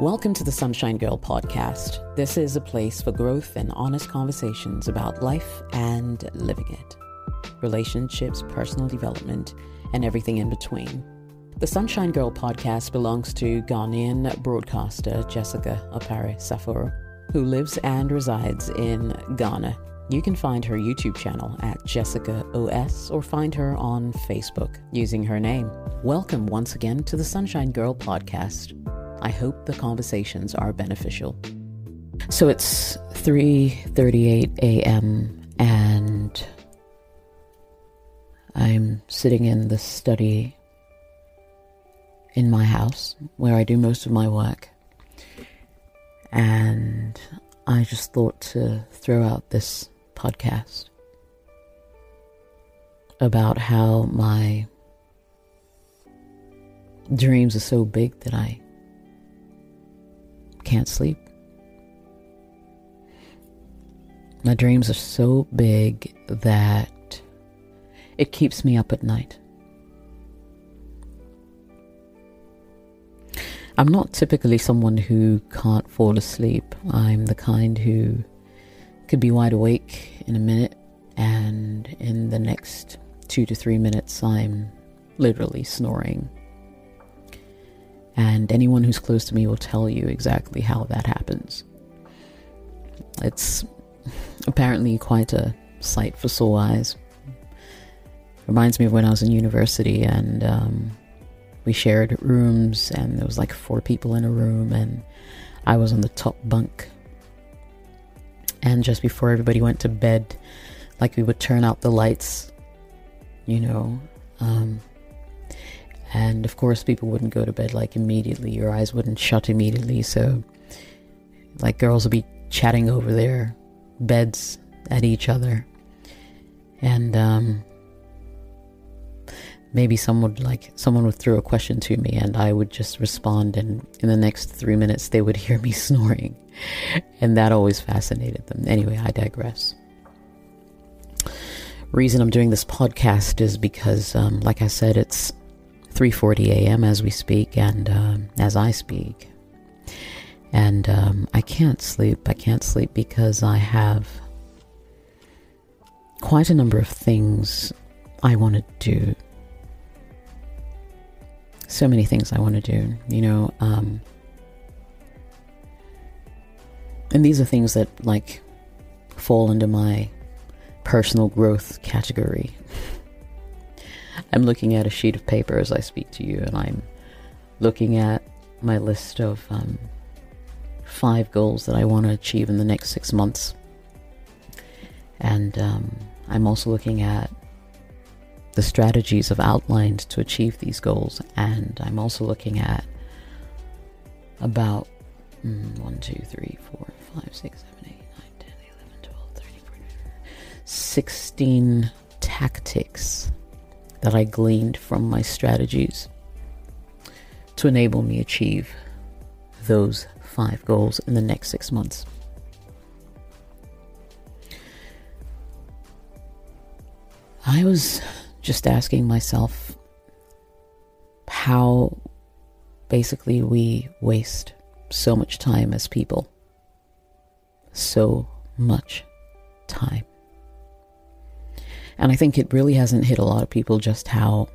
Welcome to the Sunshine Girl podcast. This is a place for growth and honest conversations about life and living it, relationships, personal development, and everything in between. The Sunshine Girl podcast belongs to Ghanaian broadcaster Jessica Opare Saforo, who lives and resides in Ghana. You can find her YouTube channel at Jessica OS or find her on Facebook using her name. Welcome once again to the Sunshine Girl podcast. I hope the conversations are beneficial. So it's 3:38 a.m. and I'm sitting in the study in my house where I do most of my work. And I just thought to throw out this podcast about how my dreams are so big that I can't sleep. My dreams are so big that it keeps me up at night. I'm not typically someone who can't fall asleep. I'm the kind who could be wide awake in a minute, and in the next two to three minutes, I'm literally snoring. And anyone who's close to me will tell you exactly how that happens. It's apparently quite a sight for sore eyes. Reminds me of when I was in university and um, we shared rooms, and there was like four people in a room, and I was on the top bunk. And just before everybody went to bed, like we would turn out the lights, you know. Um, and of course, people wouldn't go to bed like immediately, your eyes wouldn't shut immediately. So, like, girls would be chatting over their beds at each other. And, um, maybe someone would like someone would throw a question to me and I would just respond. And in the next 3 minutes they would hear me snoring. And that always fascinated them. Anyway I digress. Reason I'm doing this podcast is because um, like I said it's 3:40 a.m. as we speak and um, as I speak and um, I can't sleep I can't sleep because I have quite a number of things I want to do so many things I want to do, you know. Um, and these are things that like fall into my personal growth category. I'm looking at a sheet of paper as I speak to you, and I'm looking at my list of um, five goals that I want to achieve in the next six months. And um, I'm also looking at the strategies I've outlined to achieve these goals. And I'm also looking at about mm, 1, 2, 3, 4, 5, 6, 7, 8, 9, 10, 11, 12, 13, 14, 16 tactics that I gleaned from my strategies to enable me achieve those five goals in the next six months. I was just asking myself how basically we waste so much time as people. So much time. And I think it really hasn't hit a lot of people just how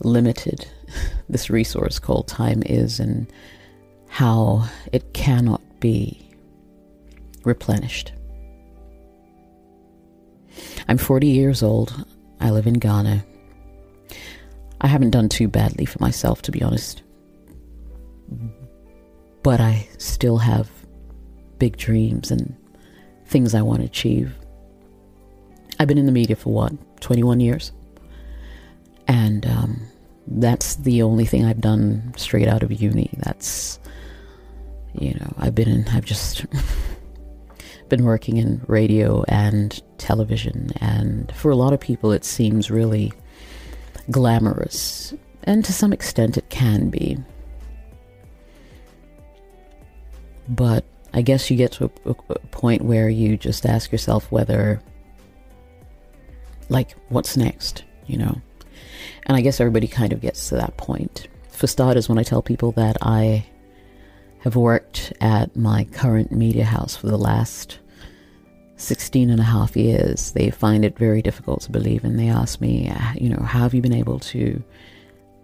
limited this resource called time is and how it cannot be replenished. I'm 40 years old. I live in Ghana. I haven't done too badly for myself, to be honest. But I still have big dreams and things I want to achieve. I've been in the media for what, 21 years? And um, that's the only thing I've done straight out of uni. That's, you know, I've been in, I've just been working in radio and television, and for a lot of people, it seems really glamorous, and to some extent, it can be. But I guess you get to a, a, point where you just ask yourself whether, like, what's next, you know? And I guess everybody kind of gets to that point. For starters, when I tell people that I have worked at my current media house for the last 16 and a half years, they find it very difficult to believe. And they ask me, you know, how have you been able to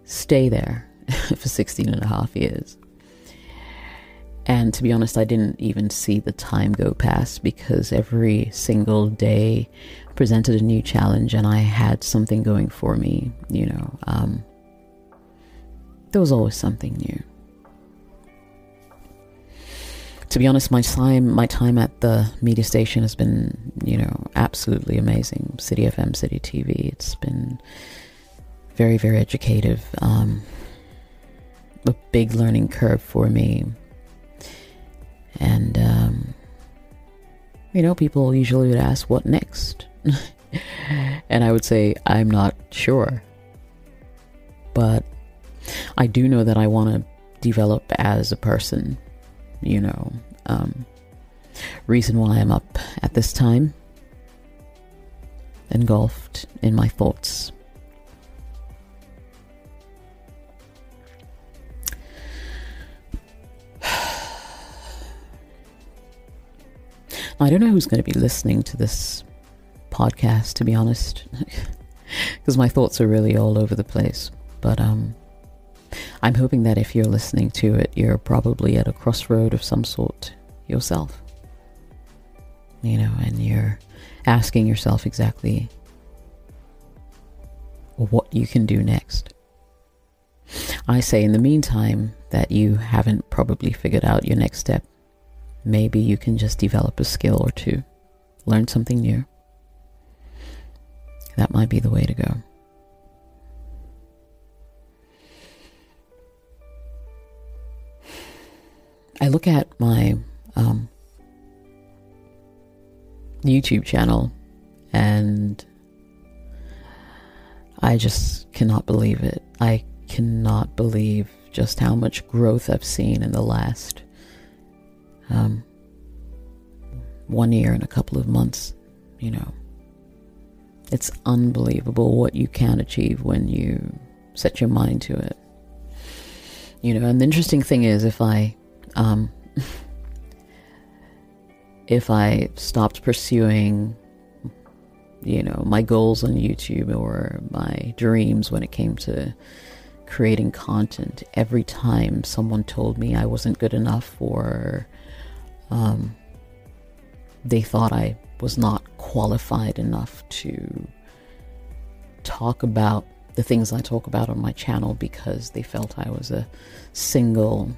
stay there for 16 and a half years? And to be honest, I didn't even see the time go past because every single day presented a new challenge and I had something going for me, you know. Um, there was always something new. To be honest, my time my time at the media station has been, you know, absolutely amazing. City FM, City TV. It's been very, very educative. Um, a big learning curve for me. And um, you know, people usually would ask, "What next?" and I would say, "I'm not sure." But I do know that I want to develop as a person, you know. Um, reason why I'm up at this time, engulfed in my thoughts. I don't know who's going to be listening to this podcast, to be honest, because my thoughts are really all over the place. But um, I'm hoping that if you're listening to it, you're probably at a crossroad of some sort yourself. You know, and you're asking yourself exactly what you can do next. I say, in the meantime, that you haven't probably figured out your next step. Maybe you can just develop a skill or two, learn something new. That might be the way to go. I look at my um, YouTube channel and I just cannot believe it. I cannot believe just how much growth I've seen in the last um, one year and a couple of months. You know, it's unbelievable what you can achieve when you set your mind to it. You know, and the interesting thing is, if I um, if I stopped pursuing, you know, my goals on YouTube or my dreams when it came to creating content, every time someone told me I wasn't good enough or um, they thought I was not qualified enough to talk about the things I talk about on my channel because they felt I was a single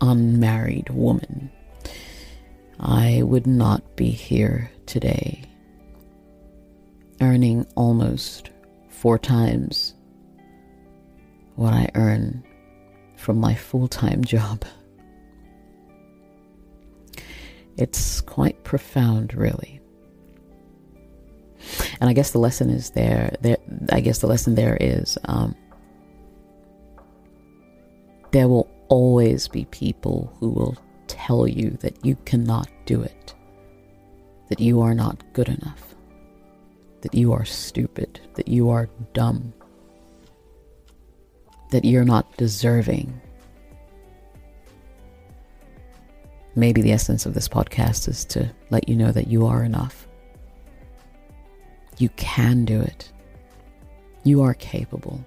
unmarried woman, I would not be here today earning almost four times what I earn from my full time job. It's quite profound, really. And I guess the lesson is there. There, I guess the lesson there is um, there will always be people who will tell you that you cannot do it, that you are not good enough, that you are stupid, that you are dumb, that you're not deserving. Maybe the essence of this podcast is to let you know that you are enough. You can do it. You are capable.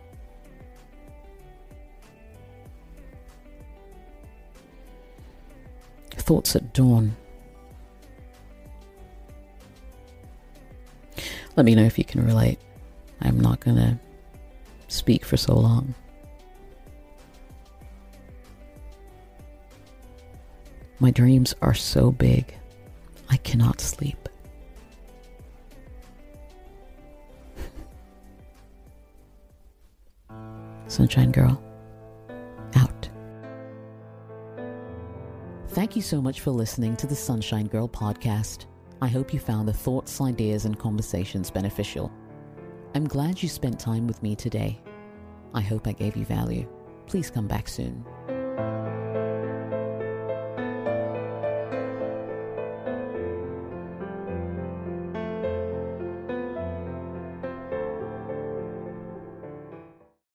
Thoughts at Dawn. Let me know if you can relate. I'm not going to speak for so long. My dreams are so big, I cannot sleep. Sunshine Girl. Out. Thank you so much for listening to the Sunshine Girl podcast. I hope you found the thoughts, ideas, and conversations beneficial. I'm glad you spent time with me today. I hope I gave you value. Please come back soon.